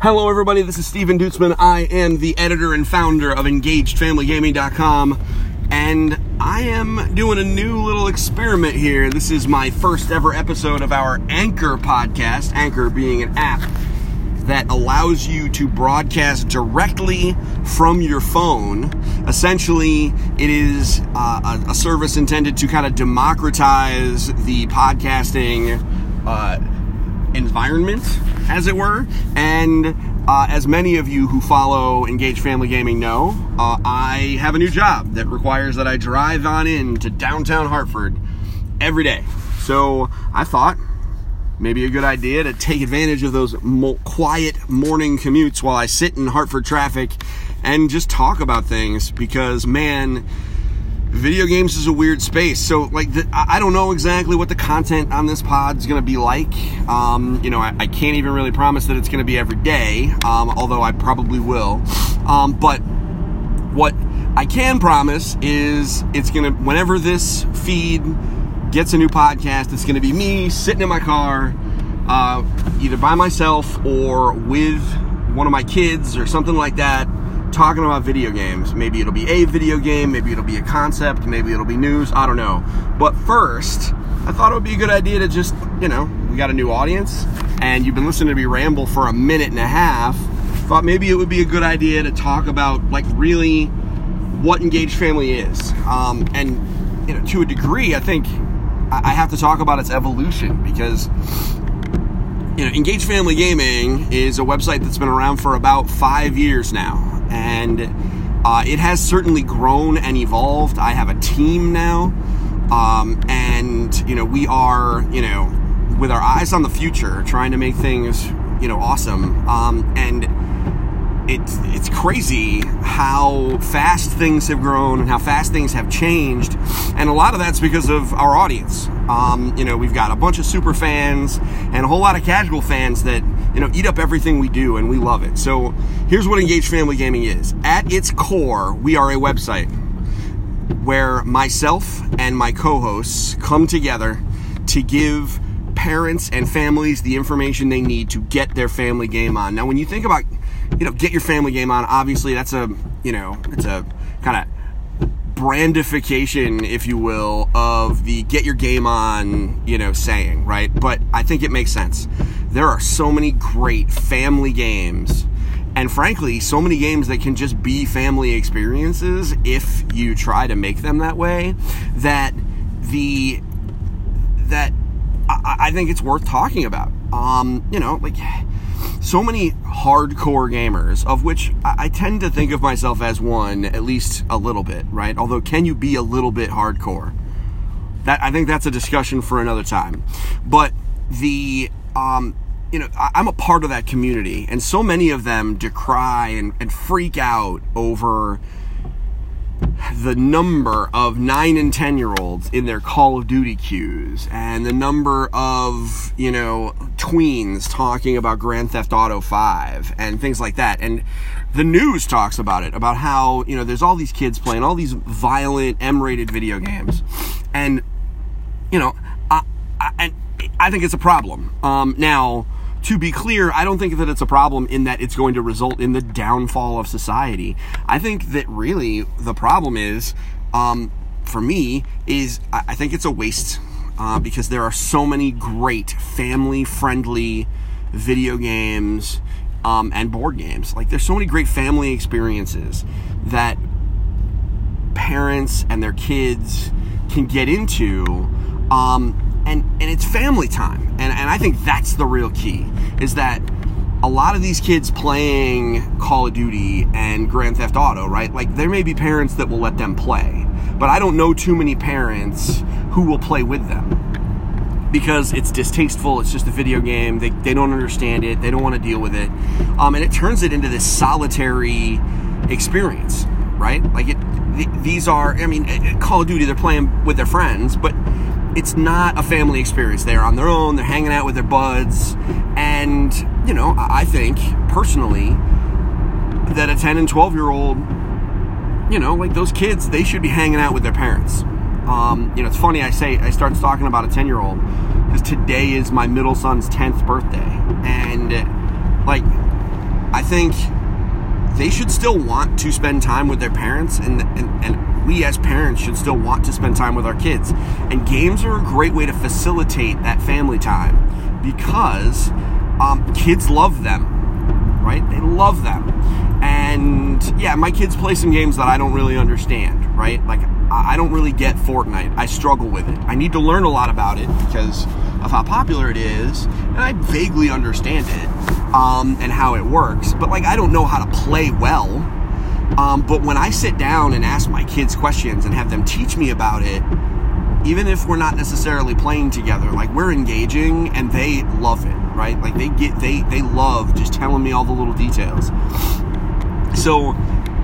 Hello, everybody. This is Stephen Duetzmann. I am the editor and founder of EngagedFamilyGaming.com, and I am doing a new little experiment here. This is my first ever episode of our Anchor podcast, Anchor being an app that allows you to broadcast directly from your phone. Essentially, it is uh, a, a, service intended to kind of democratize the podcasting. Uh, environment, as it were. And uh, as many of you who follow Engage Family Gaming know, uh, I have a new job that requires that I drive on in to downtown Hartford every day. So I thought maybe a good idea to take advantage of those mo- quiet morning commutes while I sit in Hartford traffic and just talk about things because, man, video games is a weird space. So, like, the, I don't know exactly what the content on this pod is going to be like. Um, you know, I, I, can't even really promise that it's going to be every day, um, although I probably will. Um, but what I can promise is it's going to, whenever this feed gets a new podcast, it's going to be me sitting in my car, uh, either by myself or with one of my kids or something like that talking about video games. Maybe it'll be a video game, maybe it'll be a concept, maybe it'll be news, I don't know. But first, I thought it would be a good idea to just, you know, we got a new audience and you've been listening to me ramble for a minute and a half. Thought maybe it would be a good idea to talk about, like, really what engaged family is. Um, and, you know, to a degree, I think I have to talk about its evolution because you know, Engaged Family Gaming is a website that's been around for about five years now and uh, it has certainly grown and evolved. I have a team now, um, and you know we are you know with our eyes on the future, trying to make things you know awesome. Um, and it's it's crazy how fast things have grown and how fast things have changed, and a lot of that's because of our audience. Um, you know, we've got a bunch of super fans and a whole lot of casual fans that you know eat up everything we do, and we love it. So here's what Engaged Family Gaming is. At its core, we are a website where myself and my co-hosts come together to give parents and families the information they need to get their family game on. Now, when you think about you know, get your family game on. Obviously, that's a, you know, it's a kind of brandification, if you will, of the get your game on, you know, saying, right? But I think it makes sense. There are so many great family games and frankly, so many games that can just be family experiences if you try to make them that way that the that I, I think it's worth talking about. Um, you know, like so many hardcore gamers, of which I tend to think of myself as one, at least a little bit, right? Although, can you be a little bit hardcore? That I think that's a discussion for another time. But the um, you know, I'm a part of that community, and so many of them decry and, and freak out over the number of 9 and 10 year olds in their Call of Duty queues and the number of, you know, tweens talking about Grand Theft Auto 5 and things like that. And the news talks about it, about how, you know, there's all these kids playing all these violent M rated video games. And, you know, I, think it's a problem. Um, now, to be clear, I don't think that it's a problem in that it's going to result in the downfall of society. I think that really the problem is, um, for me, is I think it's a waste uh, because there are so many great family friendly video games um, and board games. Like, there's so many great family experiences that parents and their kids can get into. Um, and and it's family time and and I think that's the real key is that a lot of these kids playing Call of Duty and Grand Theft Auto, right? Like there may be parents that will let them play, but I don't know too many parents who will play with them because it's distasteful. It's just a video game. They, they don't understand it. They don't want to deal with it. Um, and it turns it into this solitary experience, right? Like it, th- these are, I mean, Call of Duty, they're playing with their friends, but it's not a family experience. They're on their own, they're hanging out with their buds. And, you know, I think personally that a 10 and 12 year old, you know, like those kids, they should be hanging out with their parents. Um, you know, it's funny I say, I start talking about a 10 year old because today is my middle son's 10th birthday. And, like, I think they should still want to spend time with their parents, and, and, and we as parents should still want to spend time with our kids. And games are a great way to facilitate that family time because um, kids love them, right? They love them. And yeah, my kids play some games that I don't really understand, right? Like, I don't really get Fortnite. I struggle with it. I need to learn a lot about it because of how popular it is, and I vaguely understand it um, and how it works. But like, I don't know how to play well. Um, but when I sit down and ask my kids questions and have them teach me about it, even if we're not necessarily playing together, like we're engaging and they love it, right? Like they get they they love just telling me all the little details. So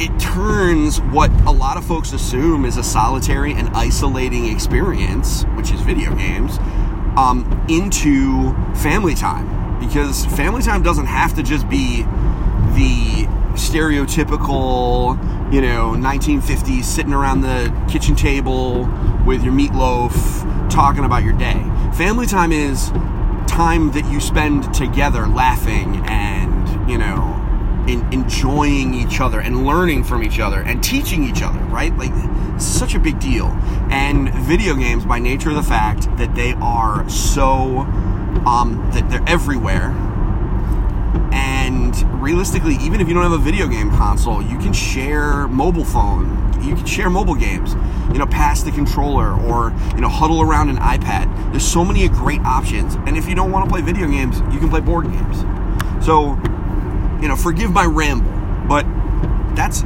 it turns what a lot of folks assume is a solitary and isolating experience, which is video games, um, into family time. Because family time doesn't have to just be the stereotypical, you know, 1950s sitting around the kitchen table with your meatloaf talking about your day. Family time is time that you spend together laughing and, you know, in enjoying each other and learning from each other and teaching each other, right? Like, such a big deal. And video games, by nature of the fact that they are so, um, that they're everywhere. And realistically, even if you don't have a video game console, you can share mobile phone. You can share mobile games, you know, pass the controller or, you know, huddle around an iPad. There's so many great options. And if you don't want to play video games, you can play board games. So, you know, forgive my ramble, but that's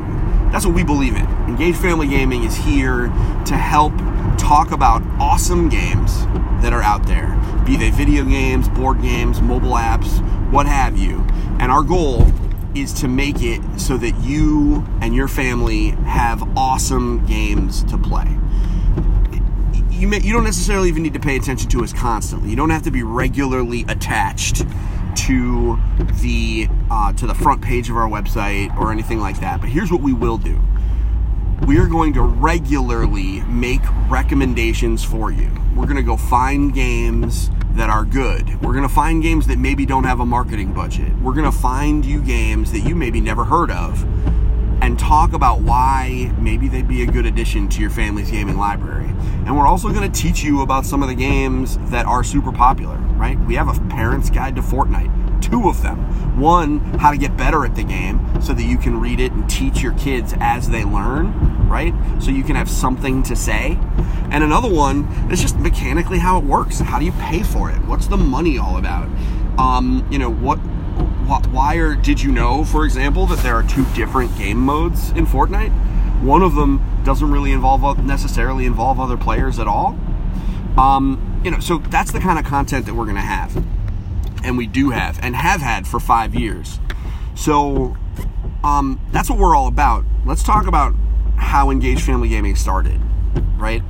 that's what we believe in. Engaged Family Gaming is here to help talk about awesome games that are out there, be they video games, board games, mobile apps, what have you. And our goal is to make it so that you and your family have awesome games to play. You, may, you don't necessarily even need to pay attention to us constantly. You don't have to be regularly attached to the uh, to the front page of our website or anything like that. But here's what we will do: we are going to regularly make recommendations for you. We're going to go find games that are good. We're going to find games that maybe don't have a marketing budget. We're going to find you games that you maybe never heard of and talk about why maybe they'd be a good addition to your family's gaming library. And we're also going to teach you about some of the games that are super popular, right? We have a parent's guide to Fortnite, two of them. One, how to get better at the game so that you can read it and teach your kids as they learn, right? So you can have something to say. And another one is just mechanically how it works. How do you pay for it? What's the money all about? Um, you know, what why or did you know, for example, that there are two different game modes in Fortnite? One of them doesn't really involve necessarily involve other players at all. Um, you know, so that's the kind of content that we're going to have, and we do have, and have had for five years. So um, that's what we're all about. Let's talk about how Engaged Family Gaming started, right?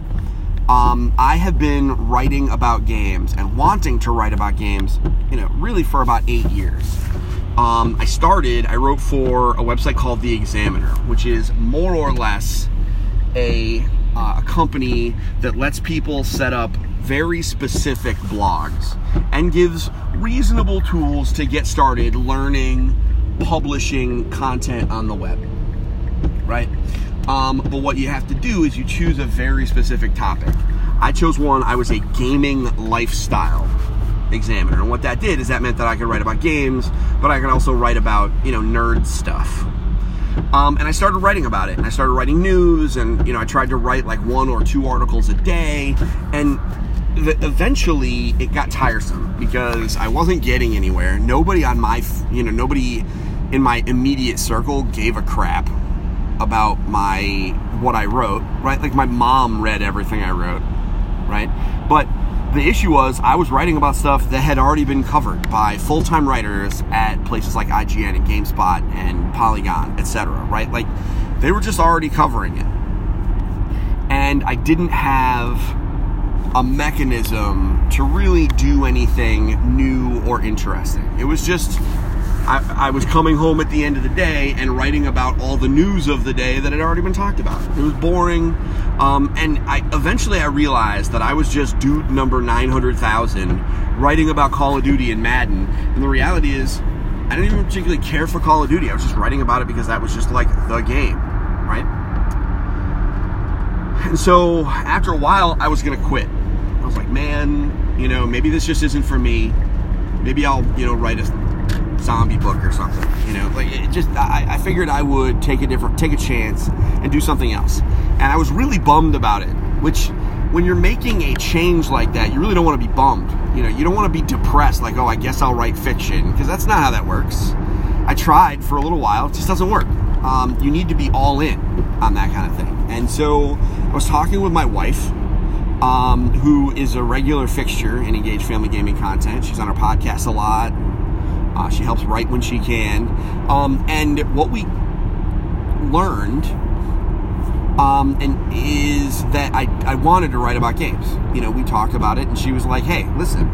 Um, I have been writing about games and wanting to write about games, you know, really for about eight years. Um, I started, I wrote for a website called The Examiner, which is more or less a, uh, a company that lets people set up very specific blogs and gives reasonable tools to get started learning, publishing content on the web. Right? Um, but what you have to do is you choose a very specific topic. I chose one, I was a gaming lifestyle examiner. And what that did is that meant that I could write about games, but I could also write about, you know, nerd stuff. Um, and I started writing about it. And I started writing news, and, you know, I tried to write like one or two articles a day. And eventually it got tiresome because I wasn't getting anywhere. Nobody on my, you know, nobody in my immediate circle gave a crap about my what I wrote, right? Like my mom read everything I wrote, right? But the issue was I was writing about stuff that had already been covered by full-time writers at places like IGN and GameSpot and Polygon, etc. Right? Like they were just already covering it, and I didn't have a mechanism to really do anything new or interesting. It was just I, I, was coming home at the end of the day and writing about all the news of the day that had already been talked about. It was boring, um, and I eventually I realized that I was just dude number nine hundred thousand writing about Call of Duty and Madden. And the reality is, I didn't even particularly care for Call of Duty. I was just writing about it because that was just like the game, right? And so after a while, I was gonna quit. I was like, man, you know, maybe this just isn't for me. Maybe I'll, you know, write a zombie book or something. You know, like it just I, I figured I would take a different, take a chance and do something else. And I was really bummed about it. Which, when you're making a change like that, you really don't want to be bummed. You know, you don't want to be depressed. Like, oh, I guess I'll write fiction because that's not how that works. I tried for a little while, it just doesn't work. Um, you need to be all in on that kind of thing. And so I was talking with my wife, um, who is a regular fixture in Engaged Family Gaming content. She's on our podcast a lot. Uh, she helps write when she can. Um, and what we learned um, and is that I, I wanted to write about games. You know, we talked about it, and she was like, hey, listen,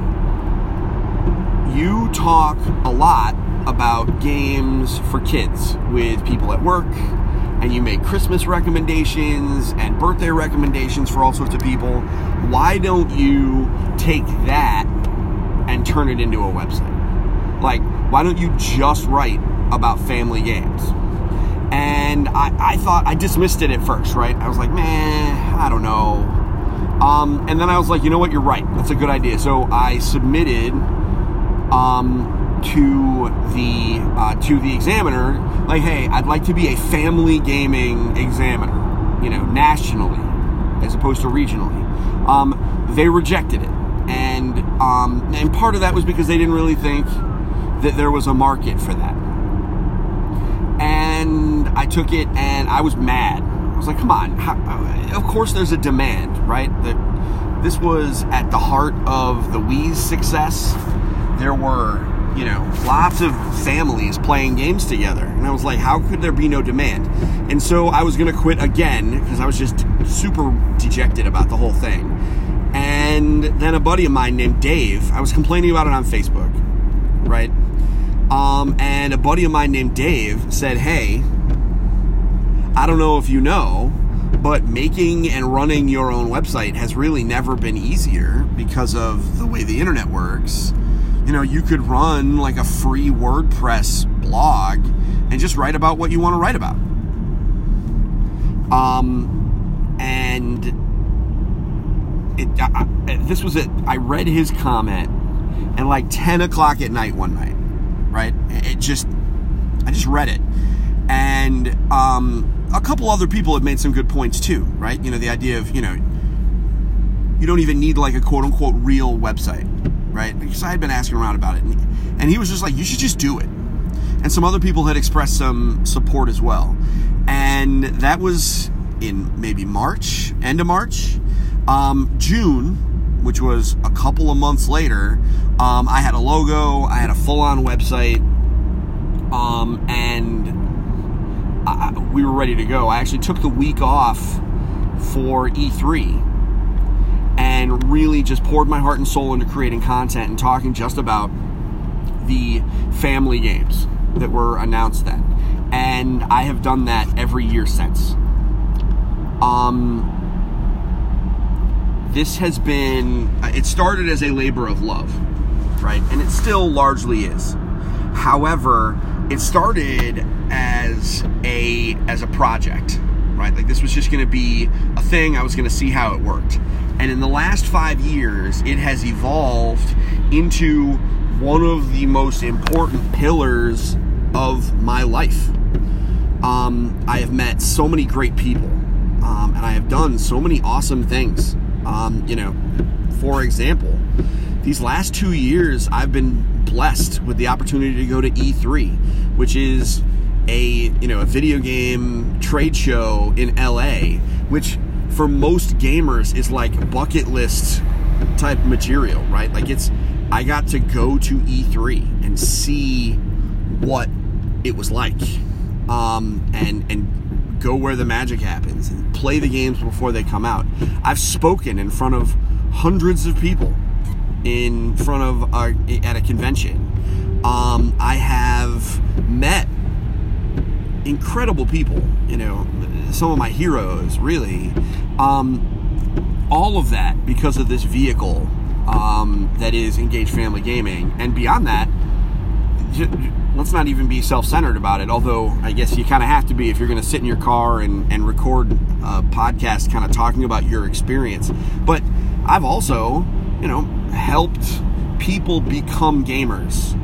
you talk a lot about games for kids with people at work, and you make Christmas recommendations and birthday recommendations for all sorts of people. Why don't you take that and turn it into a website? Like, why don't you just write about family games? And I, I thought, I dismissed it at first, right? I was like, man, I don't know. Um, and then I was like, you know what, you're right. That's a good idea. So I submitted um, to the uh, to the examiner, like, hey, I'd like to be a family gaming examiner, you know, nationally as opposed to regionally. Um, they rejected it, and um, and part of that was because they didn't really think that there was a market for that. And I took it, and I was mad. I was like, come on, how, uh, of course there's a demand, right? That this was at the heart of the Wii's success. There were you know, lots of families playing games together. And I was like, how could there be no demand? And so I was going to quit again because I was just super dejected about the whole thing. And then a buddy of mine named Dave, I was complaining about it on Facebook, right? Um, and a buddy of mine named Dave said, hey, I don't know if you know, but making and running your own website has really never been easier because of the way the internet works you know, you could run like a free WordPress blog and just write about what you want to write about. Um, and it, I, this was it. I read his comment and like 10 o'clock at night one night, right? It just, I just read it. And um, a couple other people have made some good points too, right? You know, the idea of, you know, you don't even need like a quote unquote real website right? Because I had been asking around about it, and, and he was just like, "You should just do it." And some other people had expressed some support as well, and that was in maybe March, end of March, um, June, which was a couple of months later. Um, I had a logo, I had a full-on website, um, and I, we were ready to go. I actually took the week off for E3 and really just poured my heart and soul into creating content and talking just about the family games that were announced then. And I have done that every year since. Um, this has been, it started as a labor of love, right? And it still largely is. However, it started as a as a project, right? Like this was just going to be a thing. I was going to see how it worked. And in the last five years, it has evolved into one of the most important pillars of my life. Um, I have met so many great people, um, and I have done so many awesome things. Um, you know, for example, these last two years, I've been blessed with the opportunity to go to E3, which is a you know a video game trade show in LA, which for most gamers is like bucket list type material, right? Like it's I got to go to E3 and see what it was like. Um, and and go where the magic happens and play the games before they come out. I've spoken in front of hundreds of people in front of at a convention. Um, I have met incredible people, you know, some of my heroes, really. Um, all of that because of this vehicle um, that is Engaged Family Gaming. And beyond that, let's not even be self-centered about it. Although I guess you kind of have to be if you're going to sit in your car and, and record a podcast, kind of talking about your experience. But I've also, you know, helped people become gamers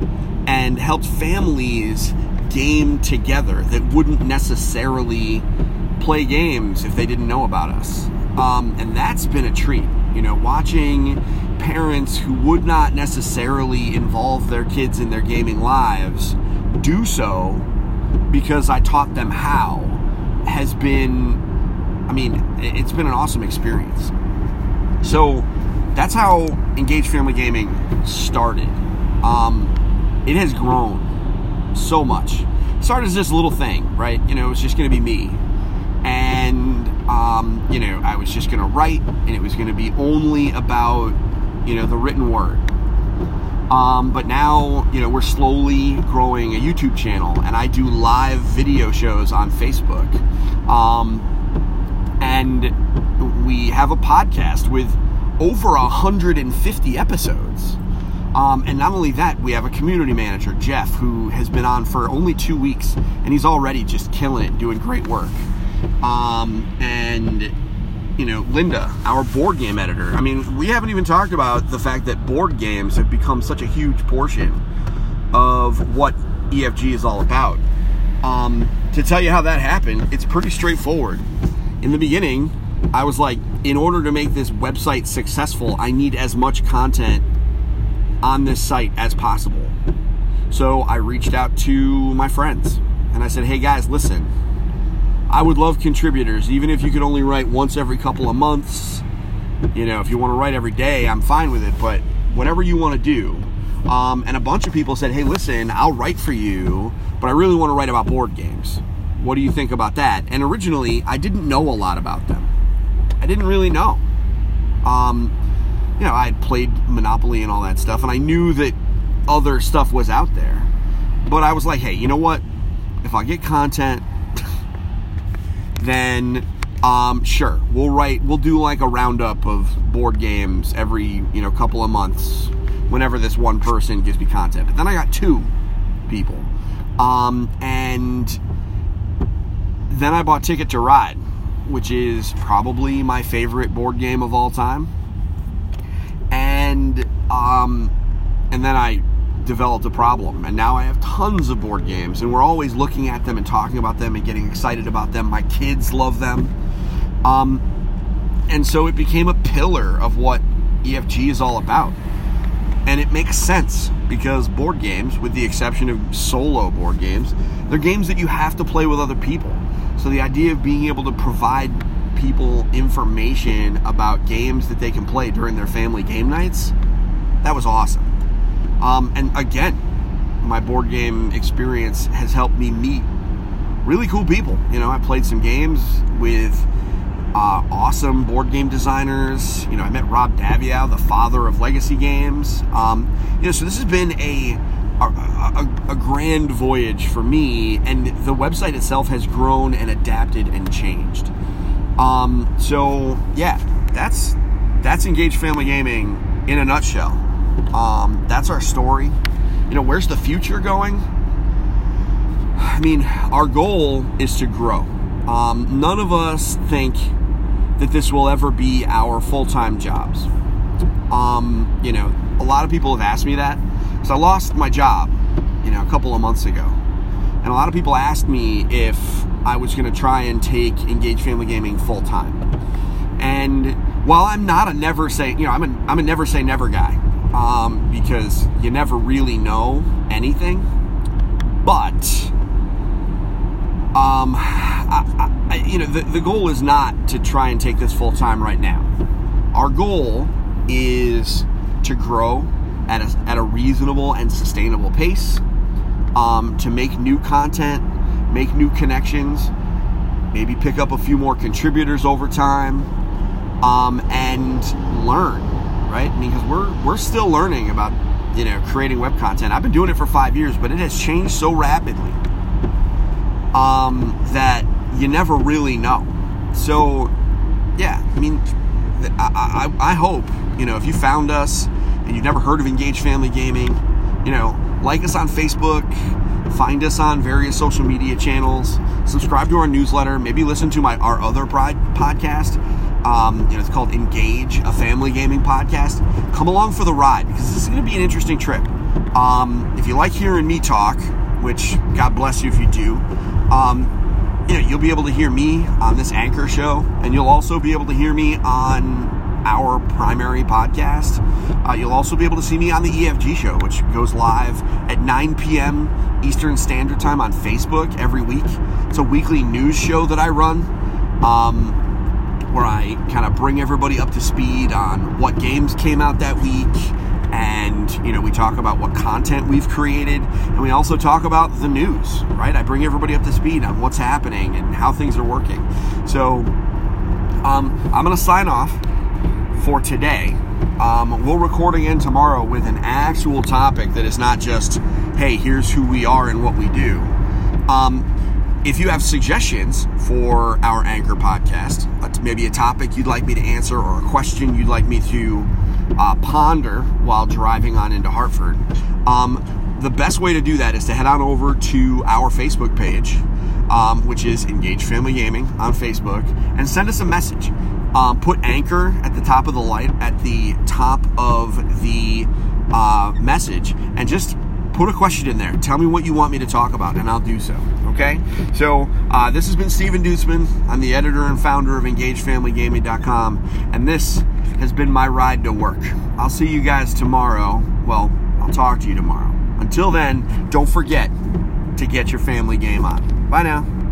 and helped families game together that wouldn't necessarily play games if they didn't know about us. Um, and that's been a treat. You know, watching parents who would not necessarily involve their kids in their gaming lives do so because I taught them how has been, I mean, it's been an awesome experience. So that's how Engaged Family Gaming started. Um, it has grown so much. It started as this little thing, right? You know, it was just going to be me. And, um, you know, I was just going to write, and it was going to be only about you know, the written word. Um, but now, you know, we're slowly growing a YouTube channel, and I do live video shows on Facebook. Um, and we have a podcast with over 150 episodes. Um, and not only that, we have a community manager, Jeff, who has been on for only two weeks, and he's already just killing it, doing great work. Um, and you know, Linda, our board game editor. I mean, we haven't even talked about the fact that board games have become such a huge portion of what EFG is all about. Um, to tell you how that happened, it's pretty straightforward. In the beginning, I was like, in order to make this website successful, I need as much content on this site as possible. So I reached out to my friends and I said, hey guys, listen, I would love contributors, even if you could only write once every couple of months. You know, if you want to write every day, I'm fine with it, but whatever you want to do. Um, and a bunch of people said, hey, listen, I'll write for you, but I really want to write about board games. What do you think about that? And originally, I didn't know a lot about them. I didn't really know. Um, you know, I had played Monopoly and all that stuff, and I knew that other stuff was out there. But I was like, hey, you know what? If I get content then um, sure, we'll write, we'll do like a roundup of board games every, you know, couple of months whenever this one person gives me content. But then I got two people. Um, and then I bought Ticket to Ride, which is probably my favorite board game of all time. And, um, and then I developed a problem. And now I have tons of board games, and we're always looking at them and talking about them and getting excited about them. My kids love them. Um, and so it became a pillar of what EFG is all about. And it makes sense because board games, with the exception of solo board games, they're games that you have to play with other people. So the idea of being able to provide people information about games that they can play during their family game nights, that was awesome. Um, and again, my board game experience has helped me meet really cool people. You know, I played some games with uh, awesome board game designers. You know, I met Rob Daviau, the father of legacy games. Um, you know, so this has been a a, a a, grand voyage for me, and the website itself has grown and adapted and changed. Um, so yeah, that's that's Engaged Family Gaming in a nutshell. Um, that's our story. You know, where's the future going? I mean, our goal is to grow. Um, none of us think that this will ever be our full time jobs. Um, you know, a lot of people have asked me that. So I lost my job, you know, a couple of months ago. And a lot of people asked me if I was going to try and take Engage Family Gaming full time. And while I'm not a never say, you know, I'm a, I'm a never say never guy um, because you never really know anything. But, um, I, I, you know, the, the goal is not to try and take this full time right now. Our goal is to grow at a, at a reasonable and sustainable pace, um, to make new content, make new connections, maybe pick up a few more contributors over time, um, and learn right? I mean, because we're we're still learning about you know creating web content. I've been doing it for five years, but it has changed so rapidly um, that you never really know. So, yeah, I mean, I, I, I hope you know if you found us and you've never heard of Engage Family Gaming, you know, like us on Facebook, find us on various social media channels, subscribe to our newsletter, maybe listen to my our other pride podcast. Um, you know, it's called Engage, a family gaming podcast. Come along for the ride because this is going to be an interesting trip. Um, if you like hearing me talk, which God bless you if you do, um, you know, you'll be able to hear me on this anchor show, and you'll also be able to hear me on our primary podcast. Uh, you'll also be able to see me on the EFG show, which goes live at 9 p.m. Eastern Standard Time on Facebook every week. It's a weekly news show that I run. Um, where I kind of bring everybody up to speed on what games came out that week, and you know we talk about what content we've created, and we also talk about the news. Right, I bring everybody up to speed on what's happening and how things are working. So um, I'm going to sign off for today. Um, we'll record again tomorrow with an actual topic that is not just, hey, here's who we are and what we do. Um, if you have suggestions for our Anchor podcast, maybe a topic you'd like me to answer or a question you'd like me to uh, ponder while driving on into Hartford, um, the best way to do that is to head on over to our Facebook page, um, which is Engage Family Gaming on Facebook, and send us a message. Um, put Anchor at the top of the light, at the top of the uh, message, and just put a question in there. Tell me what you want me to talk about, and I'll do so. Okay? So, uh, this has been Stephen Duetzmann. I'm the editor and founder of EngageFamilyGaming.com, and this has been my ride to work. I'll see you guys tomorrow. Well, I'll talk to you tomorrow. Until then, don't forget to get your family game on. Bye now.